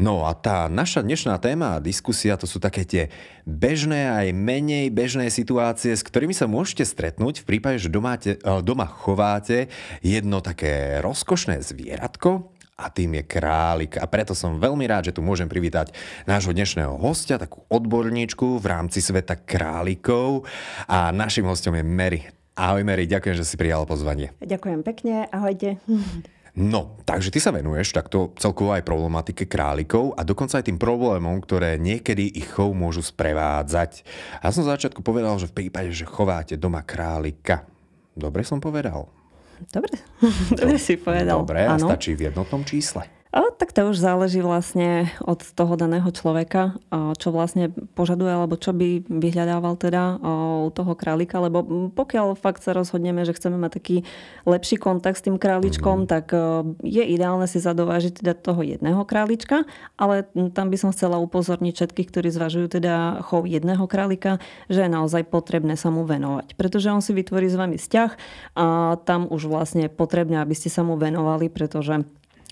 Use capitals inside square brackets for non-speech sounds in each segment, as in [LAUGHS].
No a tá naša dnešná téma a diskusia to sú také tie bežné aj menej bežné situácie, s ktorými sa môžete stretnúť v prípade, že doma, te, eh, doma chováte jedno také rozkošné zvieratko a tým je králik. A preto som veľmi rád, že tu môžem privítať nášho dnešného hostia, takú odborníčku v rámci sveta králikov. A našim hostom je Mary. Ahoj Mary, ďakujem, že si prijala pozvanie. Ďakujem pekne, ahojte. [LAUGHS] No, takže ty sa venuješ takto celkovo aj problematike králikov a dokonca aj tým problémom, ktoré niekedy ich chov môžu sprevádzať. A ja som za začiatku povedal, že v prípade, že chováte doma králika. Dobre som povedal? Dobre, [LAUGHS] dobre si povedal. Dobre, a stačí v jednotnom čísle. A, tak to už záleží vlastne od toho daného človeka, čo vlastne požaduje, alebo čo by vyhľadával teda u toho králika, lebo pokiaľ fakt sa rozhodneme, že chceme mať taký lepší kontakt s tým králičkom, mm-hmm. tak je ideálne si zadovážiť teda toho jedného králička, ale tam by som chcela upozorniť všetkých, ktorí zvažujú teda chov jedného králika, že je naozaj potrebné sa mu venovať. Pretože on si vytvorí s vami vzťah a tam už vlastne potrebné, aby ste sa mu venovali, pretože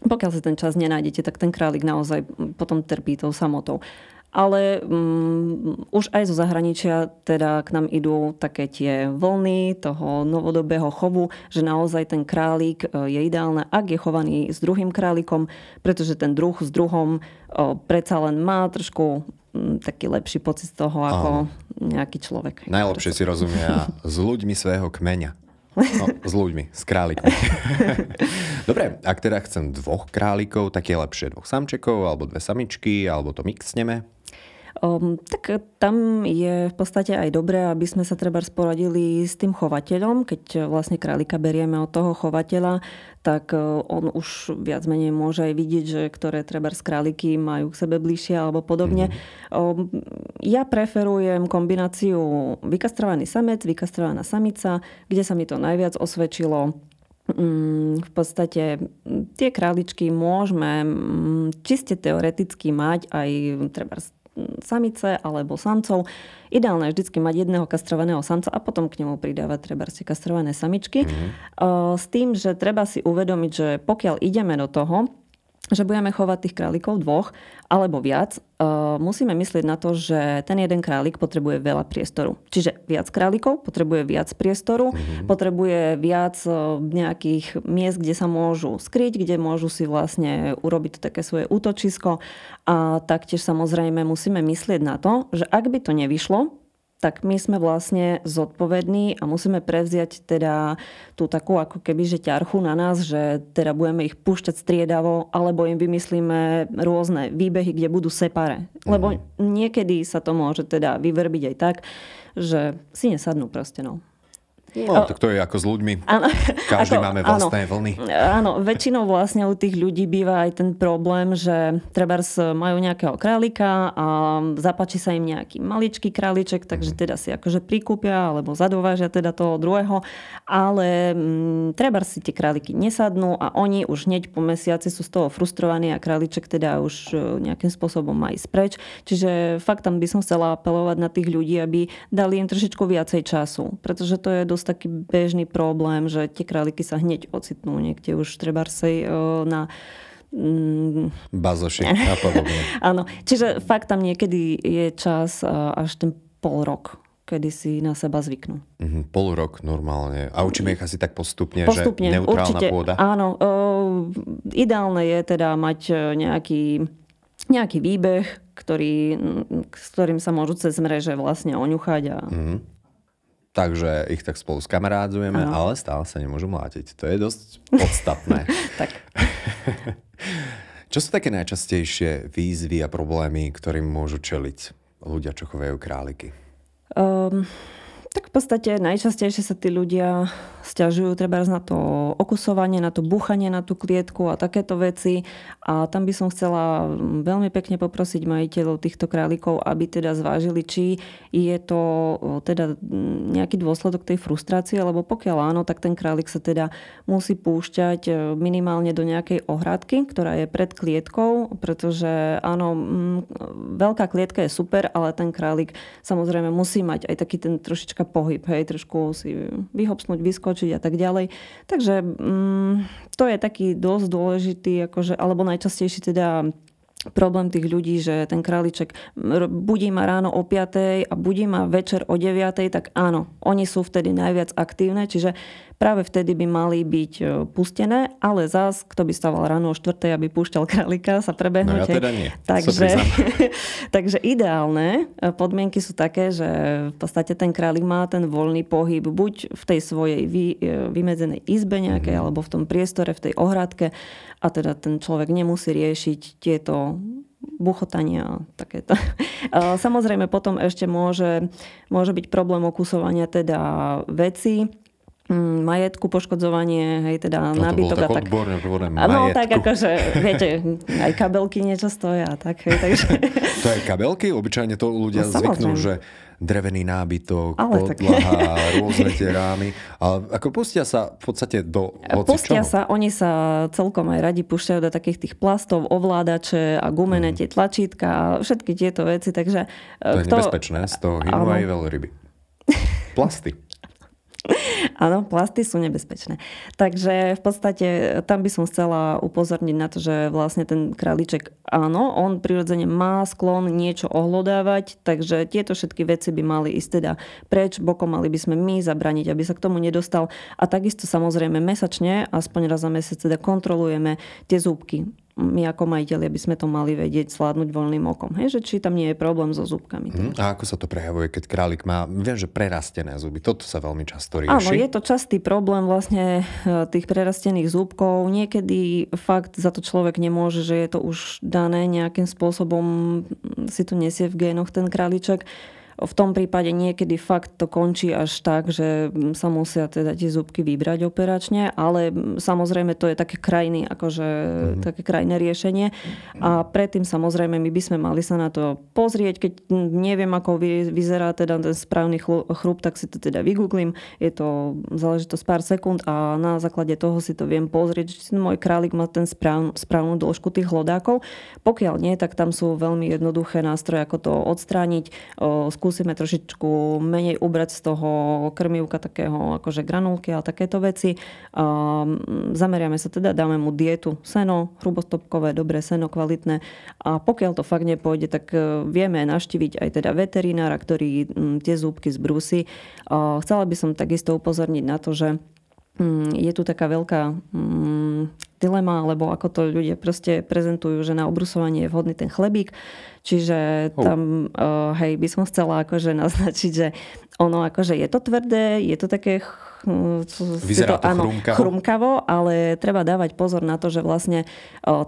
pokiaľ si ten čas nenájdete, tak ten králik naozaj potom trpí tou samotou. Ale um, už aj zo zahraničia teda k nám idú také tie vlny toho novodobého chovu, že naozaj ten králik e, je ideálne, ak je chovaný s druhým králikom, pretože ten druh s druhom o, predsa len má trošku m, taký lepší pocit z toho ako Aha. nejaký človek. Najlepšie si rozumia s ľuďmi svojho kmeňa. No, s ľuďmi, s králikmi. [LAUGHS] Dobre, ak teda chcem dvoch králikov, tak je lepšie dvoch samčekov, alebo dve samičky, alebo to mixneme? Um, tak tam je v podstate aj dobré, aby sme sa treba sporadili s tým chovateľom. Keď vlastne králika berieme od toho chovateľa, tak e, on už viac menej môže aj vidieť, že ktoré treba z králiky majú k sebe bližšie alebo podobne. Mm. Ja preferujem kombináciu vykastrovaný samec, vykastrovaná samica, kde sa mi to najviac osvedčilo mm, v podstate tie králičky môžeme čiste teoreticky mať aj treba samice alebo samcov. Ideálne je vždy mať jedného kastrovaného samca a potom k nemu pridávať treba si kastrované samičky. Mm-hmm. S tým, že treba si uvedomiť, že pokiaľ ideme do toho, že budeme chovať tých králikov dvoch alebo viac, uh, musíme myslieť na to, že ten jeden králik potrebuje veľa priestoru. Čiže viac králikov potrebuje viac priestoru, mm-hmm. potrebuje viac uh, nejakých miest, kde sa môžu skryť, kde môžu si vlastne urobiť také svoje útočisko. A taktiež samozrejme musíme myslieť na to, že ak by to nevyšlo, tak my sme vlastne zodpovední a musíme prevziať teda tú takú ako keby, že ťarchu na nás, že teda budeme ich púšťať striedavo, alebo im vymyslíme rôzne výbehy, kde budú separe. Lebo mhm. niekedy sa to môže teda vyverbiť aj tak, že si nesadnú proste. No. No, tak to je ako s ľuďmi. Áno, [LAUGHS] Každý ako, máme vlastné áno, vlny. Áno, väčšinou vlastne u tých ľudí býva aj ten problém, že treba majú nejakého králika a zapáči sa im nejaký maličký králiček, takže mhm. teda si akože prikúpia alebo zadovážia teda toho druhého, ale m, mm, treba si tie králiky nesadnú a oni už hneď po mesiaci sú z toho frustrovaní a králiček teda už e, nejakým spôsobom má ísť preč. Čiže fakt tam by som chcela apelovať na tých ľudí, aby dali im trošičku viacej času, pretože to je dosť taký bežný problém, že tie králiky sa hneď ocitnú niekde už trebarsej na mm, bazoši a podobne. [LAUGHS] Áno, čiže fakt tam niekedy je čas až ten pol rok kedy si na seba zvyknú. Mm-hmm, pol rok normálne. A učíme ich asi tak postupne, postupne že neutrálna určite, pôda? Áno. O, ideálne je teda mať e, nejaký, nejaký výbeh, ktorý, s ktorým sa môžu cez mreže vlastne oňuchať. A... Mm-hmm takže ich tak spolu skamarádzujeme, ano. ale stále sa nemôžu mlátiť. To je dosť podstatné. [LAUGHS] tak. [LAUGHS] Čo sú také najčastejšie výzvy a problémy, ktorým môžu čeliť ľudia, čo chovajú králiky? Um, Tak v podstate najčastejšie sa tí ľudia stiažujú treba na to okusovanie, na to buchanie na tú klietku a takéto veci. A tam by som chcela veľmi pekne poprosiť majiteľov týchto králikov, aby teda zvážili, či je to teda nejaký dôsledok tej frustrácie, lebo pokiaľ áno, tak ten králik sa teda musí púšťať e, minimálne do nejakej ohrádky, ktorá je pred klietkou, pretože áno, veľká klietka je super, ale ten králik samozrejme musí mať aj taký ten trošička pohyb, hej, trošku si vyhopsnúť, vyskočiť a tak ďalej. Takže mm, to je taký dosť dôležitý, akože, alebo najčastejší teda problém tých ľudí, že ten králiček budí ma ráno o 5 a budí ma večer o 9, tak áno, oni sú vtedy najviac aktívne, čiže práve vtedy by mali byť e, pustené, ale zás, kto by stával ráno o 4, aby púšťal králika, sa prebehnúť. No ja teda nie. Takže, [LAUGHS] takže ideálne e, podmienky sú také, že v podstate ten králik má ten voľný pohyb buď v tej svojej vy, e, vymedzenej izbe nejakej, mm-hmm. alebo v tom priestore, v tej ohradke a teda ten človek nemusí riešiť tieto buchotania takéto. [LAUGHS] Samozrejme potom ešte môže, môže byť problém okusovania teda veci, Mm, majetku, poškodzovanie, hej, teda no, nábytok a tak. Odborné, odborné no tak akože, viete, aj kabelky niečo stoja, tak, hej, takže... [LAUGHS] To aj kabelky? Obyčajne to ľudia no, zvyknú, že drevený nábytok, Ale podlaha, tak... rôzne tie rámy. Ale ako pustia sa v podstate do Pustia čoho? sa, oni sa celkom aj radi púšťajú do takých tých plastov, ovládače a gumené mm. tie tlačítka a všetky tieto veci, takže... To je kto... nebezpečné, z toho hynú aj veľryby. Plasty. [LAUGHS] Áno, plasty sú nebezpečné. Takže v podstate tam by som chcela upozorniť na to, že vlastne ten králiček, áno, on prirodzene má sklon niečo ohlodávať, takže tieto všetky veci by mali ísť teda preč, bokom mali by sme my zabraniť, aby sa k tomu nedostal. A takisto samozrejme mesačne, aspoň raz za mesiac teda kontrolujeme tie zúbky my ako majiteľi by sme to mali vedieť sládnuť voľným okom. Hej, že či tam nie je problém so zúbkami. Mm, a ako sa to prejavuje, keď králik má, viem, že prerastené zuby. Toto sa veľmi často rieši. Áno, je to častý problém vlastne e, tých prerastených zúbkov. Niekedy fakt za to človek nemôže, že je to už dané nejakým spôsobom, si to nesie v génoch ten králiček v tom prípade niekedy fakt to končí až tak, že sa musia teda tie zúbky vybrať operačne, ale samozrejme to je také krajné, akože mm-hmm. také krajné riešenie. A predtým samozrejme my by sme mali sa na to pozrieť, keď neviem, ako vyzerá teda ten správny chrup, tak si to teda vygooglím. Je to záležitosť pár sekúnd a na základe toho si to viem pozrieť, či môj králik má ten správ, správnu dĺžku tých hlodákov. Pokiaľ nie, tak tam sú veľmi jednoduché nástroje, ako to odstrániť skúsime trošičku menej ubrať z toho krmivka takého akože granulky a takéto veci. Zameriame sa teda, dáme mu dietu seno, hrubostopkové, dobré seno, kvalitné a pokiaľ to fakt nepôjde, tak e, vieme naštíviť aj teda veterinára, ktorý tie zúbky zbrúsi. Chcela by som takisto upozorniť na to, že je tu taká veľká dilema, alebo ako to ľudia proste prezentujú, že na obrusovanie je vhodný ten chlebík. Čiže tam, oh. hej, by som chcela akože naznačiť, že ono akože je to tvrdé, je to také Vyzerá to, to áno, chrumkavo. chrumkavo, ale treba dávať pozor na to, že vlastne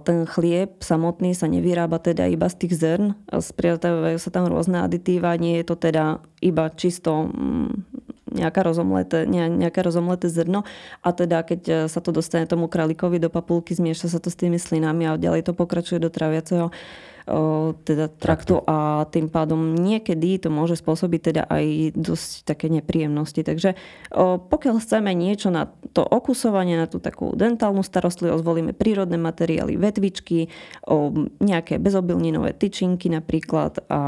ten chlieb samotný sa nevyrába teda iba z tých zrn, spriadajú sa tam rôzne aditíva, nie je to teda iba čisto mm, nejaká rozomleté, nejaké rozomleté zrno. A teda keď e, sa to dostane tomu králikovi do papulky, zmieša sa to s tými slinami a ďalej to pokračuje do traviaceho teda traktu. A tým pádom niekedy to môže spôsobiť teda aj dosť také nepríjemnosti. Takže pokiaľ chceme niečo na to okusovanie, na tú takú dentálnu starostlivosť, volíme prírodné materiály, vetvičky, nejaké bezobilninové tyčinky napríklad a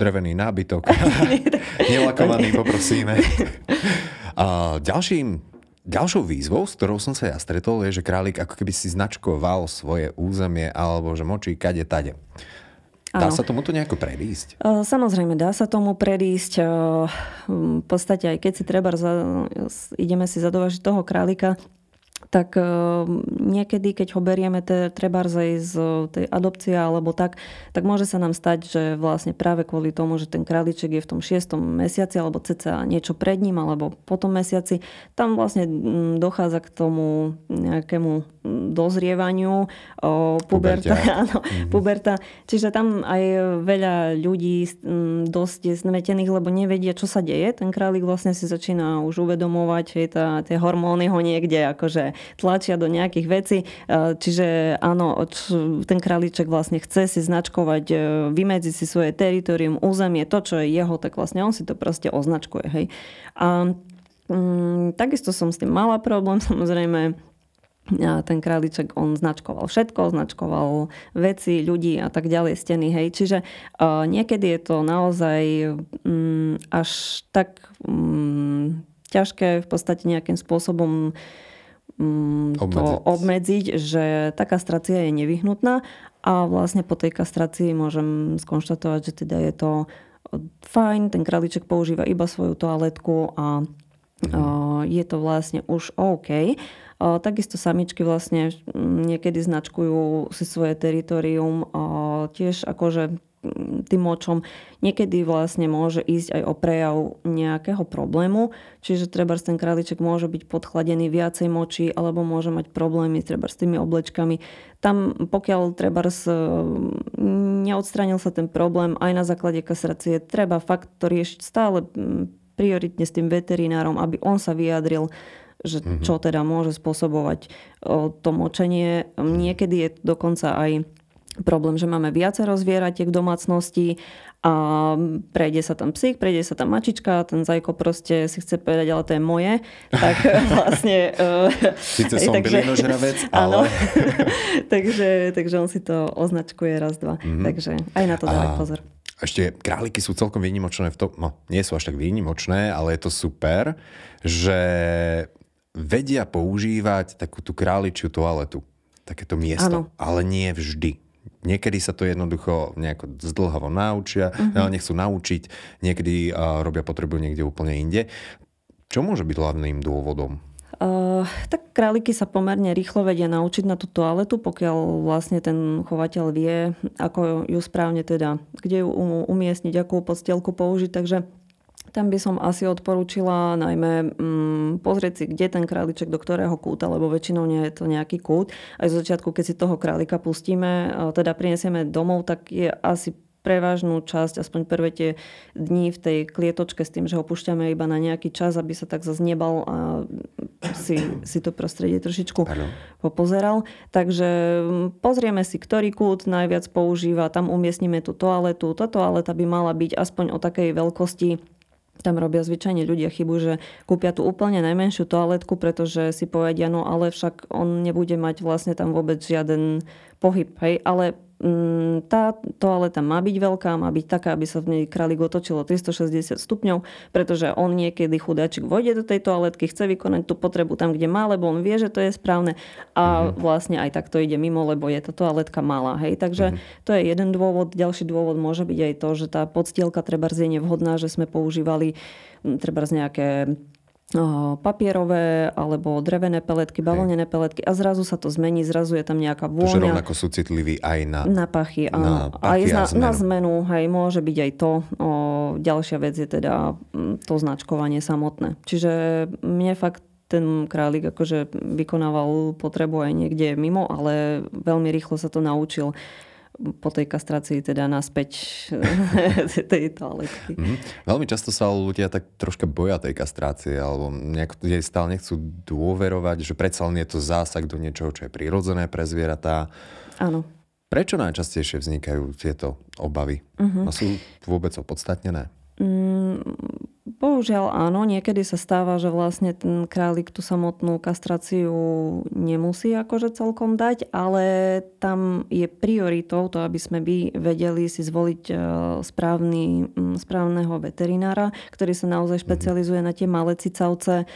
drevený nábytok. [LAUGHS] Nelakovaný poprosíme. A ďalším, ďalšou výzvou, s ktorou som sa ja stretol, je, že králik ako keby si značkoval svoje územie alebo že močí kade tade. Dá ano. sa tomuto nejako predísť? Samozrejme, dá sa tomu predísť. V podstate aj keď si treba, ideme si zadovažiť toho králika, tak eh, niekedy, keď ho berieme treba z tej adopcie alebo tak, tak môže sa nám stať, že vlastne práve kvôli tomu, že ten králiček je v tom šiestom mesiaci alebo ceca niečo pred ním alebo po tom mesiaci, tam vlastne mm, dochádza k tomu nejakému mm, dozrievaniu, puberta, [LAUGHS] áno, mm-hmm. puberta. Čiže tam aj veľa ľudí mm, dosť je zmetených, lebo nevedia, čo sa deje. Ten králik vlastne si začína už uvedomovať, že tá, tie hormóny ho niekde akože tlačia do nejakých vecí. E, čiže áno, ten králiček vlastne chce si značkovať, e, vymedziť si svoje teritorium, územie, to, čo je jeho, tak vlastne on si to proste označkuje. Hej. A mm, takisto som s tým mala problém, [LAUGHS] samozrejme, a ten králiček, on značkoval všetko, značkoval veci, ľudí a tak ďalej, steny, hej. Čiže uh, niekedy je to naozaj um, až tak um, ťažké v podstate nejakým spôsobom Mm, obmedziť. to obmedziť, že tá kastrácia je nevyhnutná a vlastne po tej kastrácii môžem skonštatovať, že teda je to fajn, ten králiček používa iba svoju toaletku a mm. je to vlastne už OK. Takisto samičky vlastne mm, niekedy značkujú si svoje teritorium tiež akože tým močom. Niekedy vlastne môže ísť aj o prejav nejakého problému, čiže treba ten králiček môže byť podchladený viacej moči alebo môže mať problémy treba s tými oblečkami. Tam pokiaľ treba neodstranil sa ten problém aj na základe kastrácie, treba fakt to riešiť stále prioritne s tým veterinárom, aby on sa vyjadril, že mhm. čo teda môže spôsobovať to močenie. Niekedy je dokonca aj problém, že máme viacero zvieratiek v domácnosti a prejde sa tam psík, prejde sa tam mačička, ten zajko proste si chce povedať, ale to je moje, tak [LAUGHS] vlastne... Sice [LAUGHS] som takže, bylinožravec, [LAUGHS] ale... takže, takže on si to označkuje raz, dva. Mm-hmm. Takže aj na to dávať pozor. Ešte králiky sú celkom výnimočné v tom, no nie sú až tak výnimočné, ale je to super, že vedia používať takú tú králičiu toaletu takéto miesto, ano. ale nie vždy. Niekedy sa to jednoducho nejako zdlhavo naučia, uh-huh. nechcú naučiť, niekedy uh, robia potrebu niekde úplne inde. Čo môže byť hlavným dôvodom? Uh, tak králiky sa pomerne rýchlo vedia naučiť na tú toaletu, pokiaľ vlastne ten chovateľ vie, ako ju správne teda, kde ju umiestniť, akú podstielku použiť, takže tam by som asi odporúčila najmä mm, pozrieť si, kde ten králiček, do ktorého kúta, lebo väčšinou nie je to nejaký kút. Aj z začiatku, keď si toho králika pustíme, teda prinesieme domov, tak je asi prevažnú časť, aspoň prvé tie dni v tej klietočke s tým, že ho púšťame iba na nejaký čas, aby sa tak zase nebal a si, si to prostredie trošičku Pardon. popozeral. Takže mm, pozrieme si, ktorý kút najviac používa, tam umiestnime tú toaletu. Tá toaleta by mala byť aspoň o takej veľkosti tam robia zvyčajne ľudia chybu, že kúpia tú úplne najmenšiu toaletku, pretože si povedia, no ale však on nebude mať vlastne tam vôbec žiaden pohyb. Hej? Ale tá toaleta má byť veľká, má byť taká, aby sa v nej králik otočilo 360 stupňov, pretože on niekedy chudáčik vojde do tej toaletky, chce vykonať tú potrebu tam, kde má, lebo on vie, že to je správne a mm-hmm. vlastne aj tak to ide mimo, lebo je tá toaletka malá. Hej? Takže mm-hmm. to je jeden dôvod. Ďalší dôvod môže byť aj to, že tá podstielka treba je nevhodná, že sme používali treba z nejaké papierové alebo drevené peletky, bavlnené peletky a zrazu sa to zmení, zrazu je tam nejaká vôňa. Takže rovnako sú citliví aj na, na pachy. Na pachy a, a zmenu. na zmenu, hej, môže byť aj to. O, ďalšia vec je teda to značkovanie samotné. Čiže mne fakt ten králik akože vykonával potrebu aj niekde mimo, ale veľmi rýchlo sa to naučil po tej kastrácii teda naspäť [LAUGHS] tej toaletky. Mm-hmm. Veľmi často sa ľudia tak troška boja tej kastrácie alebo nejak, jej stále nechcú dôverovať, že predsa len je to zásah do niečoho, čo je prirodzené pre zvieratá. Áno. Prečo najčastejšie vznikajú tieto obavy? Mm-hmm. A sú vôbec opodstatnené? Mm, Bohužiaľ áno, niekedy sa stáva, že vlastne ten králik tú samotnú kastráciu nemusí akože celkom dať, ale tam je prioritou to, aby sme by vedeli si zvoliť e, správny, správneho veterinára, ktorý sa naozaj mhm. špecializuje na tie malé cicavce,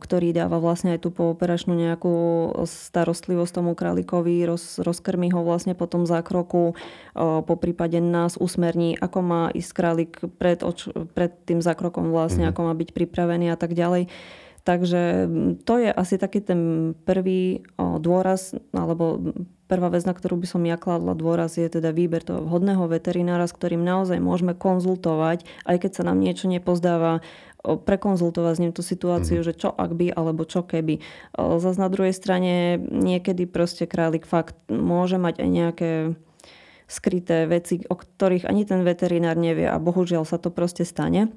ktorý dáva vlastne aj tú pooperačnú nejakú starostlivosť tomu králikovi, roz, rozkrmi ho vlastne po tom zákroku, po prípade nás usmerní, ako má ísť králik pred, oč, pred tým zákrokom vlastne, mm-hmm. ako má byť pripravený a tak ďalej. Takže to je asi taký ten prvý dôraz, alebo prvá vec, na ktorú by som ja kladla dôraz, je teda výber toho vhodného veterinára, s ktorým naozaj môžeme konzultovať, aj keď sa nám niečo nepozdáva, prekonzultovať s ním tú situáciu, mm-hmm. že čo ak by, alebo čo keby. Zas na druhej strane niekedy proste králik fakt môže mať aj nejaké skryté veci, o ktorých ani ten veterinár nevie a bohužiaľ sa to proste stane.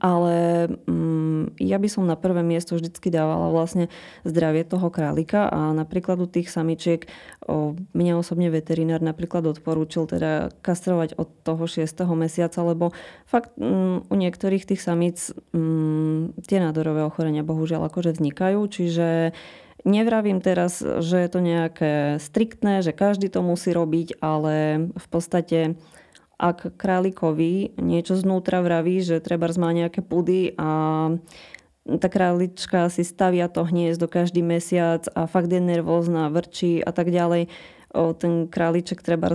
Ale mm, ja by som na prvé miesto vždycky dávala vlastne zdravie toho králika a napríklad u tých samičiek o, mňa osobne veterinár napríklad odporúčil teda kastrovať od toho 6. mesiaca, lebo fakt mm, u niektorých tých samíc mm, tie nádorové ochorenia bohužiaľ akože vznikajú, čiže Nevravím teraz, že je to nejaké striktné, že každý to musí robiť, ale v podstate ak králikovi niečo znútra vraví, že treba má nejaké pudy a tá králička si stavia to hniezdo každý mesiac a fakt je nervózna, vrčí a tak ďalej. O, ten králiček treba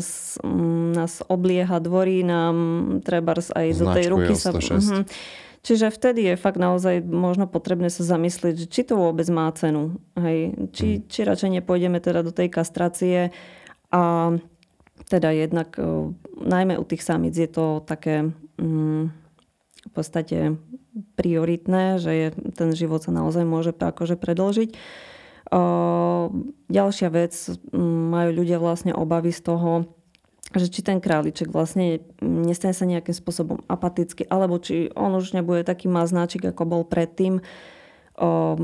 nás oblieha, dvorí nám, treba aj do tej ruky sa... Uh-huh. Čiže vtedy je fakt naozaj možno potrebné sa zamyslieť, že či to vôbec má cenu. Hej? Či, hmm. či radšej nepôjdeme teda do tej kastrácie a teda jednak e, najmä u tých samíc je to také mm, v podstate prioritné, že je, ten život sa naozaj môže akože predlžiť. O, ďalšia vec, majú ľudia vlastne obavy z toho, že či ten králiček vlastne nestane sa nejakým spôsobom apatický, alebo či on už nebude taký maznáčik, ako bol predtým. O,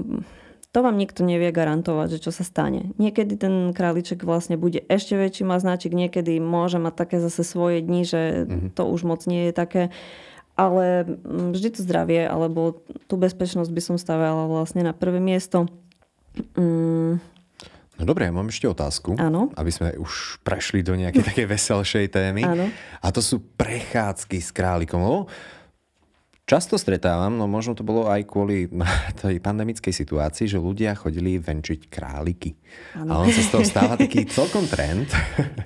to vám nikto nevie garantovať, že čo sa stane. Niekedy ten králiček vlastne bude ešte väčší maznáčik, niekedy môže mať také zase svoje dni, že mm-hmm. to už moc nie je také. Ale mm, vždy to zdravie, alebo tú bezpečnosť by som stavala vlastne na prvé miesto. Mm. No dobre, ja mám ešte otázku. Áno. Aby sme už prešli do nejakej [LAUGHS] takej veselšej témy. Áno. A to sú prechádzky s králikom. Lebo Často stretávam, no možno to bolo aj kvôli [LAUGHS] tej pandemickej situácii, že ľudia chodili venčiť králiky. Ano. A on sa z toho stáva taký celkom trend.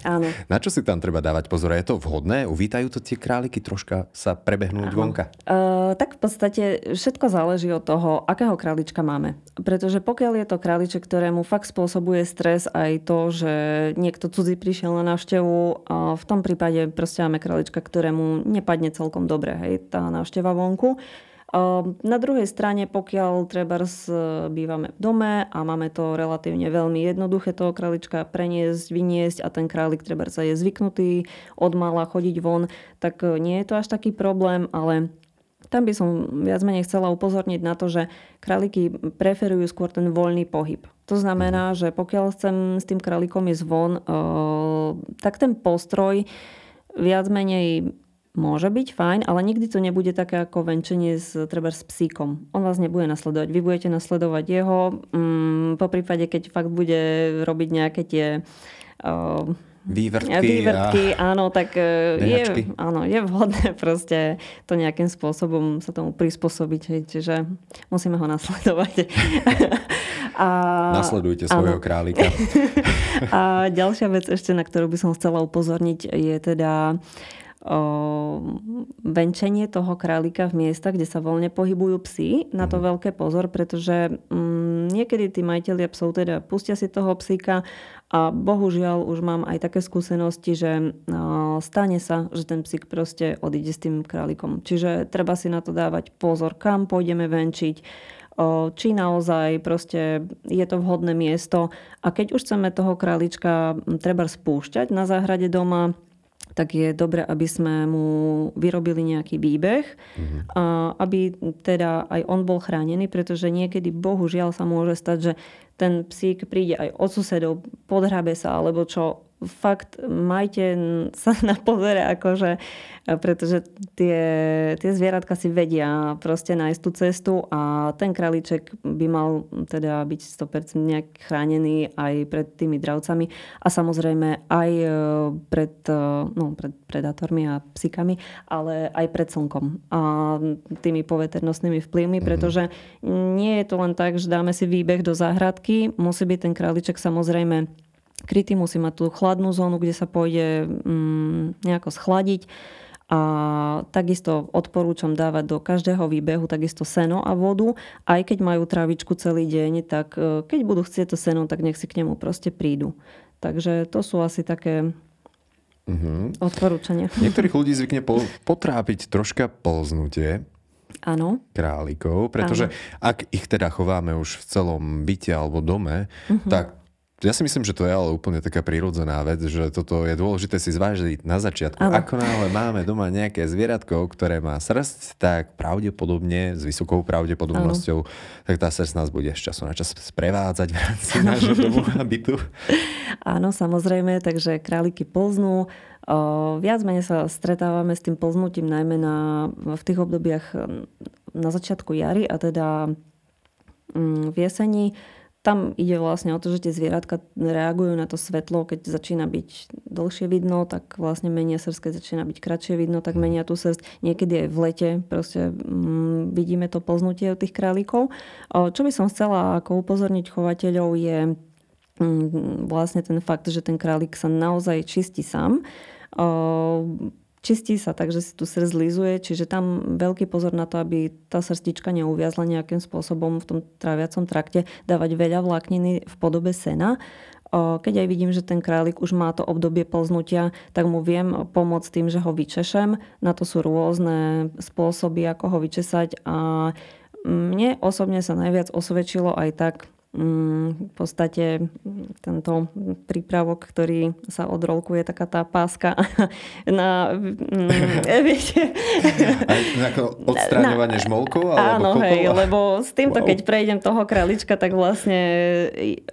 Áno. Na čo si tam treba dávať pozor? Je to vhodné? Uvítajú to tie králiky troška sa prebehnúť Áno. vonka? Uh, tak v podstate všetko záleží od toho, akého králička máme. Pretože pokiaľ je to králiček, ktorému fakt spôsobuje stres aj to, že niekto cudzí prišiel na návštevu, a v tom prípade proste máme králička, ktorému nepadne celkom dobre. Hej, tá návšteva von vonku. Ehm, na druhej strane, pokiaľ treba bývame v dome a máme to relatívne veľmi jednoduché toho králička preniesť, vyniesť a ten králik treba sa je zvyknutý od mala chodiť von, tak e, nie je to až taký problém, ale tam by som viac menej chcela upozorniť na to, že králiky preferujú skôr ten voľný pohyb. To znamená, mhm. že pokiaľ chcem s tým králikom ísť von, e, tak ten postroj viac menej môže byť fajn, ale nikdy to nebude také ako venčenie s, treba s psíkom. On vás nebude nasledovať. Vy budete nasledovať jeho. Mm, po prípade, keď fakt bude robiť nejaké tie uh, vývrtky, vývrtky a áno, tak e, je, áno, je vhodné [LAUGHS] proste to nejakým spôsobom sa tomu prispôsobiť. Čiže musíme ho nasledovať. [LAUGHS] a, Nasledujte svojho áno. králika. [LAUGHS] a ďalšia vec ešte, na ktorú by som chcela upozorniť, je teda venčenie toho králika v miestach, kde sa voľne pohybujú psy. Na to mhm. veľké pozor, pretože mm, niekedy tí majiteľia psov teda pustia si toho psíka a bohužiaľ už mám aj také skúsenosti, že stane sa, že ten psík proste odíde s tým králikom. Čiže treba si na to dávať pozor, kam pôjdeme venčiť, či naozaj proste je to vhodné miesto. A keď už chceme toho králička treba spúšťať na záhrade doma, tak je dobre, aby sme mu vyrobili nejaký výbeh, mm-hmm. a aby teda aj on bol chránený, pretože niekedy bohužiaľ sa môže stať, že ten psík príde aj od susedov, podhrabe sa, alebo čo fakt majte [LAUGHS] sa na pozore, akože, pretože tie, tie zvieratka si vedia proste nájsť tú cestu a ten králiček by mal teda byť 100% nejak chránený aj pred tými dravcami a samozrejme aj e, pred, e, no, pred predátormi a psíkami, ale aj pred slnkom a tými poveternostnými vplyvmi, mhm. pretože nie je to len tak, že dáme si výbeh do záhradky, musí byť ten králiček samozrejme krytý, musí mať tú chladnú zónu, kde sa pôjde mm, nejako schladiť A takisto odporúčam dávať do každého výbehu takisto seno a vodu. Aj keď majú trávičku celý deň, tak e, keď budú chcieť to seno, tak nech si k nemu proste prídu. Takže to sú asi také uh-huh. odporúčania. [LAUGHS] Niektorých ľudí zvykne po, potrápiť troška polznutie. Áno. Králikov, pretože ano. ak ich teda chováme už v celom byte alebo dome, uh-huh. tak ja si myslím, že to je ale úplne taká prírodzená vec, že toto je dôležité si zvážiť na začiatku. Ale. Ako náhle máme doma nejaké zvieratko, ktoré má srst, tak pravdepodobne, s vysokou pravdepodobnosťou, ano. tak tá srst nás bude z času na čas sprevádzať v rámci nášho domu a bytu. Áno, samozrejme, takže králiky polznú. Viac menej sa stretávame s tým polznutím najmä na, v tých obdobiach na začiatku jary a teda mm, v jeseni tam ide vlastne o to, že tie zvieratka reagujú na to svetlo, keď začína byť dlhšie vidno, tak vlastne menia srst, keď začína byť kratšie vidno, tak menia tú srst. Niekedy aj v lete proste mm, vidíme to poznutie tých králikov. Čo by som chcela ako upozorniť chovateľov je mm, vlastne ten fakt, že ten králik sa naozaj čistí sám čistí sa tak, že si tu srst zlizuje, čiže tam veľký pozor na to, aby tá srstička neuviazla nejakým spôsobom v tom tráviacom trakte, dávať veľa vlákniny v podobe sena. Keď aj vidím, že ten králik už má to obdobie plznutia, tak mu viem pomôcť tým, že ho vyčešem. Na to sú rôzne spôsoby, ako ho vyčesať a mne osobne sa najviac osvedčilo aj tak, v podstate tento prípravok, ktorý sa odrolkuje, taká tá páska [LAUGHS] na... Mm, [LAUGHS] viete, ako odstráňovanie na, žmolkov? Alebo áno, hej, lebo s týmto, wow. keď prejdem toho králička, tak vlastne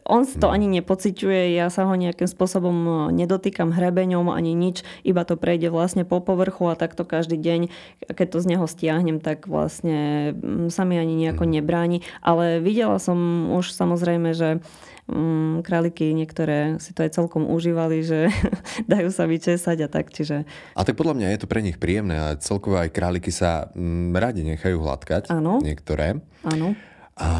on to hmm. ani nepociťuje, ja sa ho nejakým spôsobom nedotýkam hrebeňom ani nič, iba to prejde vlastne po povrchu a takto každý deň, keď to z neho stiahnem, tak vlastne mm, sa mi ani nejako hmm. nebráni. Ale videla som už sa samozrejme, že um, králiky niektoré si to aj celkom užívali, že [LAUGHS] dajú sa vyčesať a tak. Čiže... A tak podľa mňa je to pre nich príjemné a celkovo aj králiky sa um, radi nechajú hladkať. Áno. Niektoré. Áno. A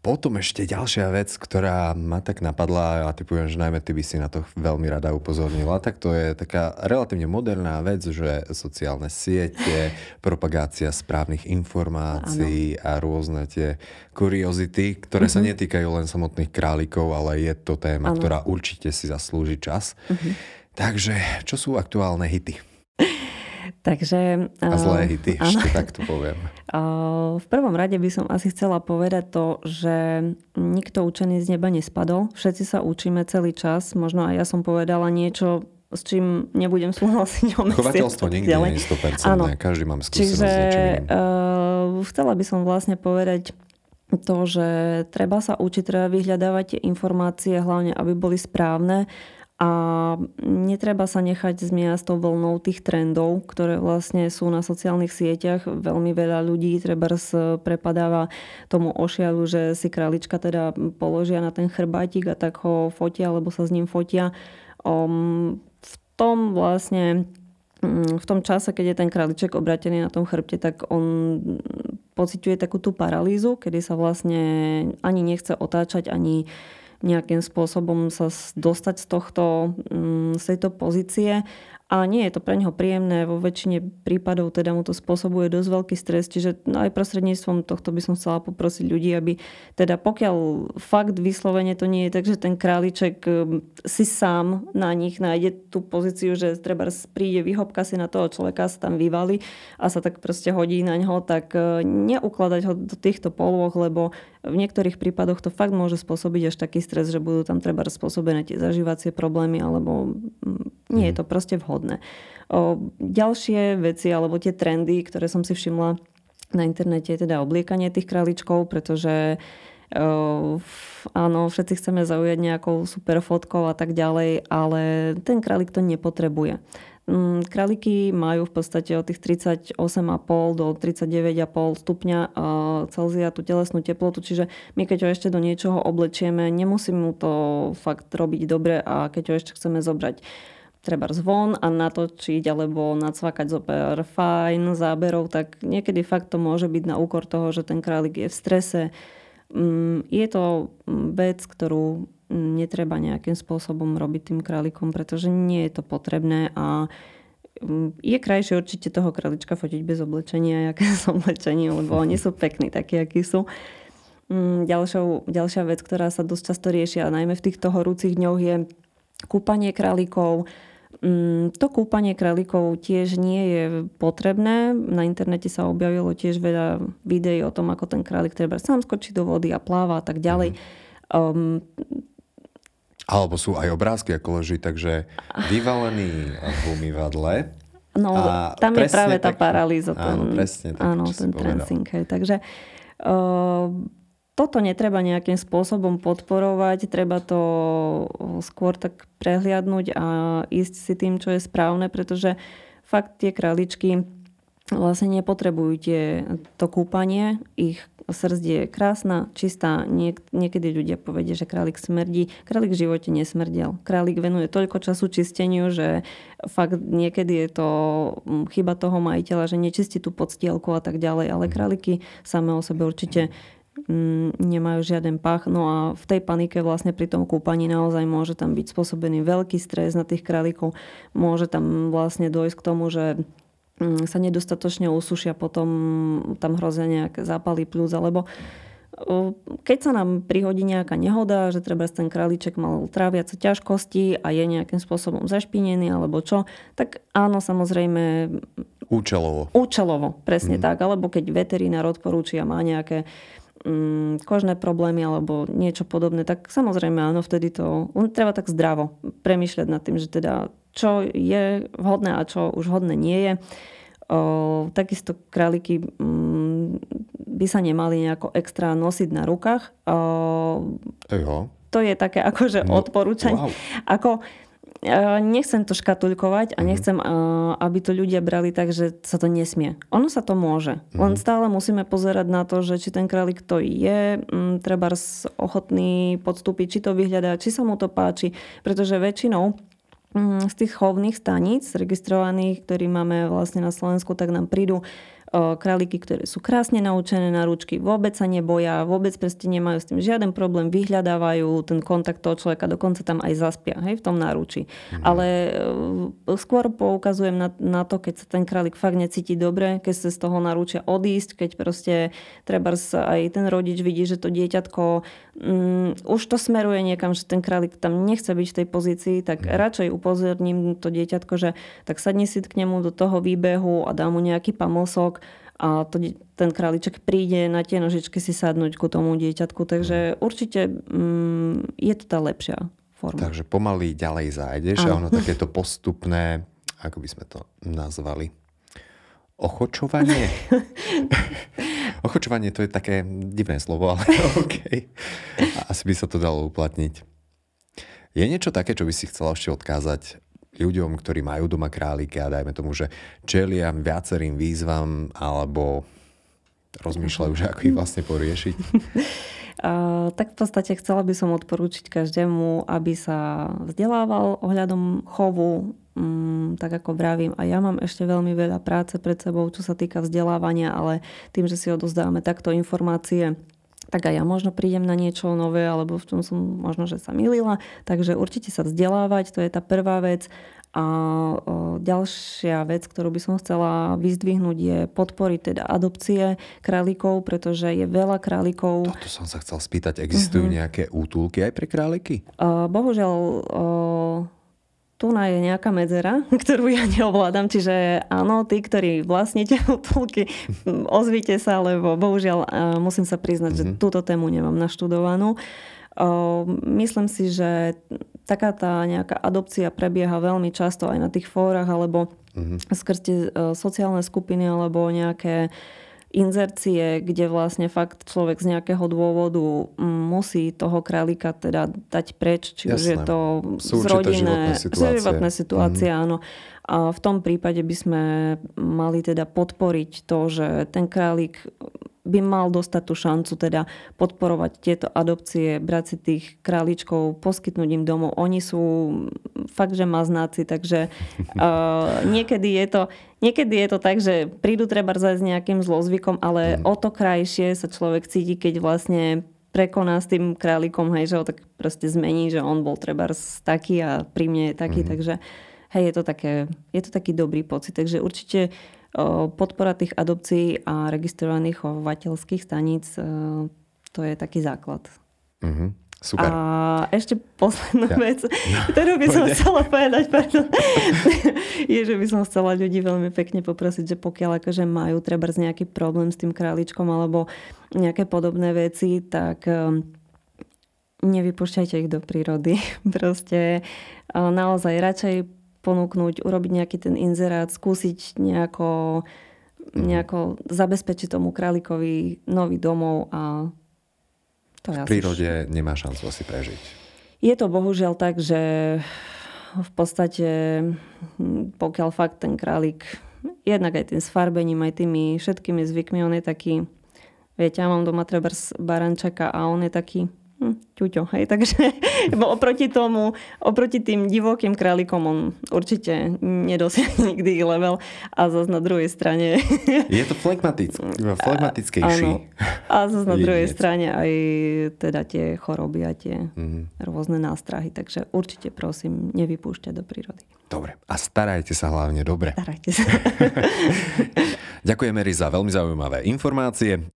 potom ešte ďalšia vec, ktorá ma tak napadla a typujem, že najmä ty by si na to veľmi rada upozornila, tak to je taká relatívne moderná vec, že sociálne siete, [LAUGHS] propagácia správnych informácií ano. a rôzne tie kuriozity, ktoré uh-huh. sa mhm. netýkajú len samotných králikov, ale je to téma, ano. ktorá určite si zaslúži čas. Uh-huh. Takže, čo sú aktuálne hity? [LAUGHS] Takže, a zlé eh, hity, ešte tak to poviem. [LAUGHS] Eh, v prvom rade by som asi chcela povedať to, že nikto učený z neba nespadol. Všetci sa učíme celý čas. Možno aj ja som povedala niečo, s čím nebudem [LAUGHS] súhlasiť. Chovateľstvo nikdy nie je 100%. Áno. Každý mám skúsenosť Čiže, s niečím uh, chcela by som vlastne povedať, to, že treba sa učiť, treba vyhľadávať tie informácie, hlavne aby boli správne a netreba sa nechať zmiať s tou vlnou tých trendov, ktoré vlastne sú na sociálnych sieťach. Veľmi veľa ľudí treba prepadáva tomu ošialu, že si králička teda položia na ten chrbátik a tak ho fotia, alebo sa s ním fotia. Um, v tom vlastne mm, v tom čase, keď je ten králiček obratený na tom chrbte, tak on pociťuje takú tú paralýzu, kedy sa vlastne ani nechce otáčať, ani nejakým spôsobom sa dostať z, tohto, mm, z tejto pozície a nie je to pre neho príjemné. Vo väčšine prípadov teda mu to spôsobuje dosť veľký stres, čiže aj prostredníctvom tohto by som chcela poprosiť ľudí, aby teda pokiaľ fakt vyslovene to nie je tak, že ten králiček um, si sám na nich nájde tú pozíciu, že treba príde, vyhopka si na toho človeka, sa tam vyvali a sa tak proste hodí na ňo, tak uh, neukladať ho do týchto polôch, lebo v niektorých prípadoch to fakt môže spôsobiť až taký stres, že budú tam treba spôsobené tie zažívacie problémy alebo mm, nie je mhm. to proste vhodné vhodné. O, ďalšie veci alebo tie trendy, ktoré som si všimla na internete, je teda obliekanie tých králičkov, pretože Uh, áno, všetci chceme zaujať nejakou super fotkou a tak ďalej, ale ten králik to nepotrebuje. Um, králiky majú v podstate od tých 38,5 do 39,5 stupňa Celzia tú telesnú teplotu, čiže my keď ho ešte do niečoho oblečieme, nemusí mu to fakt robiť dobre a keď ho ešte chceme zobrať treba zvon a natočiť alebo nacvakať zo pár fajn záberov, tak niekedy fakt to môže byť na úkor toho, že ten králik je v strese. Mm, je to vec, ktorú netreba nejakým spôsobom robiť tým králikom, pretože nie je to potrebné a mm, je krajšie určite toho kralička fotiť bez oblečenia, [LAUGHS] aké sú oblečenie, lebo oni sú pekní takí, akí sú. Mm, ďalšou, ďalšia vec, ktorá sa dosť často riešia, najmä v týchto horúcich dňoch, je kúpanie králikov. Mm, to kúpanie králikov tiež nie je potrebné. Na internete sa objavilo tiež veľa videí o tom, ako ten králik treba sám skočiť do vody a pláva a tak ďalej. Um, alebo sú aj obrázky, ako leží, takže vyvalený v umývadle. No, a tam je práve tá paralýza. Áno, presne. Tak, áno, ten transing. Takže uh, toto netreba nejakým spôsobom podporovať, treba to skôr tak prehliadnúť a ísť si tým, čo je správne, pretože fakt tie králičky vlastne nepotrebujú tie, to kúpanie. Ich srdc je krásna, čistá. Niek- niekedy ľudia povedia, že králik smrdí. Králik v živote nesmrdel. Králik venuje toľko času čisteniu, že fakt niekedy je to mm, chyba toho majiteľa, že nečistí tú podstielku a tak ďalej. Ale mhm. králiky samé o sebe určite mm, nemajú žiaden pach. No a v tej panike vlastne pri tom kúpaní naozaj môže tam byť spôsobený veľký stres na tých králikov. Môže tam vlastne dojsť k tomu, že sa nedostatočne usušia, potom tam hrozia nejaké zápaly plus, alebo keď sa nám prihodí nejaká nehoda, že treba ten králiček mal tráviace ťažkosti a je nejakým spôsobom zašpinený alebo čo, tak áno, samozrejme... Účelovo. Účelovo, presne mm. tak. Alebo keď veterinár odporúči a má nejaké mm, kožné problémy alebo niečo podobné, tak samozrejme áno, vtedy to... Len treba tak zdravo premyšľať nad tým, že teda čo je vhodné a čo už vhodné nie je. O, takisto králiky mm, by sa nemali nejako extra nosiť na rukách. O, Eho. To je také akože no, odporúčanie. Wow. Ako, nechcem to škatulkovať a mhm. nechcem, aby to ľudia brali tak, že sa to nesmie. Ono sa to môže. Mm-hmm. Len stále musíme pozerať na to, že či ten králik to je, treba ochotný podstúpiť, či to vyhľadá, či sa mu to páči. Pretože väčšinou Mm, z tých chovných staníc registrovaných, ktorí máme vlastne na Slovensku, tak nám prídu králiky, ktoré sú krásne naučené na ručky, vôbec sa neboja, vôbec proste nemajú s tým žiaden problém, vyhľadávajú ten kontakt toho človeka, dokonca tam aj zaspia hej, v tom náručí. Mm. Ale e, skôr poukazujem na, na to, keď sa ten králik fakt necíti dobre, keď sa z toho narúčia odísť, keď proste treba aj ten rodič vidí, že to dieťatko um, už to smeruje niekam, že ten králik tam nechce byť v tej pozícii, tak mm. radšej upozorním to dieťatko, že tak sadni si k nemu do toho výbehu a dá mu nejaký pamosok a to, ten králiček príde na tie nožičky si sadnúť ku tomu dieťatku. Takže určite mm, je to tá lepšia forma. Takže pomaly ďalej zájdeš a ono takéto postupné, ako by sme to nazvali, ochočovanie. [LAUGHS] ochočovanie to je také divné slovo, ale [LAUGHS] OK. Asi by sa to dalo uplatniť. Je niečo také, čo by si chcela ešte odkázať ľuďom, ktorí majú doma králika a dajme tomu, že čelia viacerým výzvam alebo rozmýšľajú, že ako ich vlastne poriešiť? [LAUGHS] Tak v podstate chcela by som odporúčiť každému, aby sa vzdelával ohľadom chovu, um, tak ako vravím. A ja mám ešte veľmi veľa práce pred sebou, čo sa týka vzdelávania, ale tým, že si odozdávame takto informácie, tak aj ja možno prídem na niečo nové, alebo v čom som možno, že sa milila. Takže určite sa vzdelávať, to je tá prvá vec. A ďalšia vec, ktorú by som chcela vyzdvihnúť, je podporiť teda adopcie králikov, pretože je veľa králikov. Toto som sa chcel spýtať, existujú uh-huh. nejaké útulky aj pre králiky? Uh, bohužiaľ, uh, tu na je nejaká medzera, [LAUGHS] ktorú ja neovládam, čiže áno, tí, ktorí vlastníte [LAUGHS] útulky, ozvite sa, lebo bohužiaľ musím sa priznať, mm-hmm. že mhm. túto tému nemám naštudovanú. Myslím si, že taká tá nejaká adopcia prebieha veľmi často aj na tých fórach alebo mm-hmm. skrze sociálne skupiny alebo nejaké inzercie, kde vlastne fakt človek z nejakého dôvodu musí toho králika teda dať preč, či Jasné. už je to Sú z rodinné, životné situácie, mm. áno. A v tom prípade by sme mali teda podporiť to, že ten králik by mal dostať tú šancu teda podporovať tieto adopcie, brať si tých králičkov, poskytnúť im domov. Oni sú fakt, že maznáci, takže uh, [LAUGHS] niekedy, je to, niekedy je to tak, že prídu treba s nejakým zlozvykom, ale mm. o to krajšie sa človek cíti, keď vlastne prekoná s tým králikom, hej, že ho tak proste zmení, že on bol treba taký a pri mne je taký, mm. takže hej, je to, také, je to taký dobrý pocit. Takže určite podpora tých adopcií a registrovaných chovateľských staníc, to je taký základ. Uh-huh. Super. A ešte poslednú ja. vec, [LAUGHS] ktorú by som chcela povedať, pardon, [LAUGHS] je, že by som chcela ľudí veľmi pekne poprosiť, že pokiaľ akože majú treba nejaký problém s tým králičkom alebo nejaké podobné veci, tak um, nevypúšťajte ich do prírody. [LAUGHS] Proste uh, naozaj radšej ponúknuť, urobiť nejaký ten inzerát, skúsiť nejako, mhm. nejako zabezpečiť tomu králikovi nový domov a to v prírode už... nemá šancu asi prežiť. Je to bohužiaľ tak, že v podstate pokiaľ fakt ten králik jednak aj tým sfarbením, aj tými všetkými zvykmi, on je taký, viete, ja mám doma treba barančaka a on je taký hm, ťuťo, hej, [LAUGHS] takže oproti tomu, oproti tým divokým králikom on určite nedosiahne nikdy level a zase na druhej strane... [LAUGHS] Je to flegmatick, flegmatickejší. Áno. A zase na [LAUGHS] druhej strane aj teda tie choroby a tie mm. rôzne nástrahy, takže určite prosím, nevypúšťať do prírody. Dobre. A starajte sa hlavne dobre. Starajte sa. Ďakujeme, Riza, veľmi zaujímavé informácie.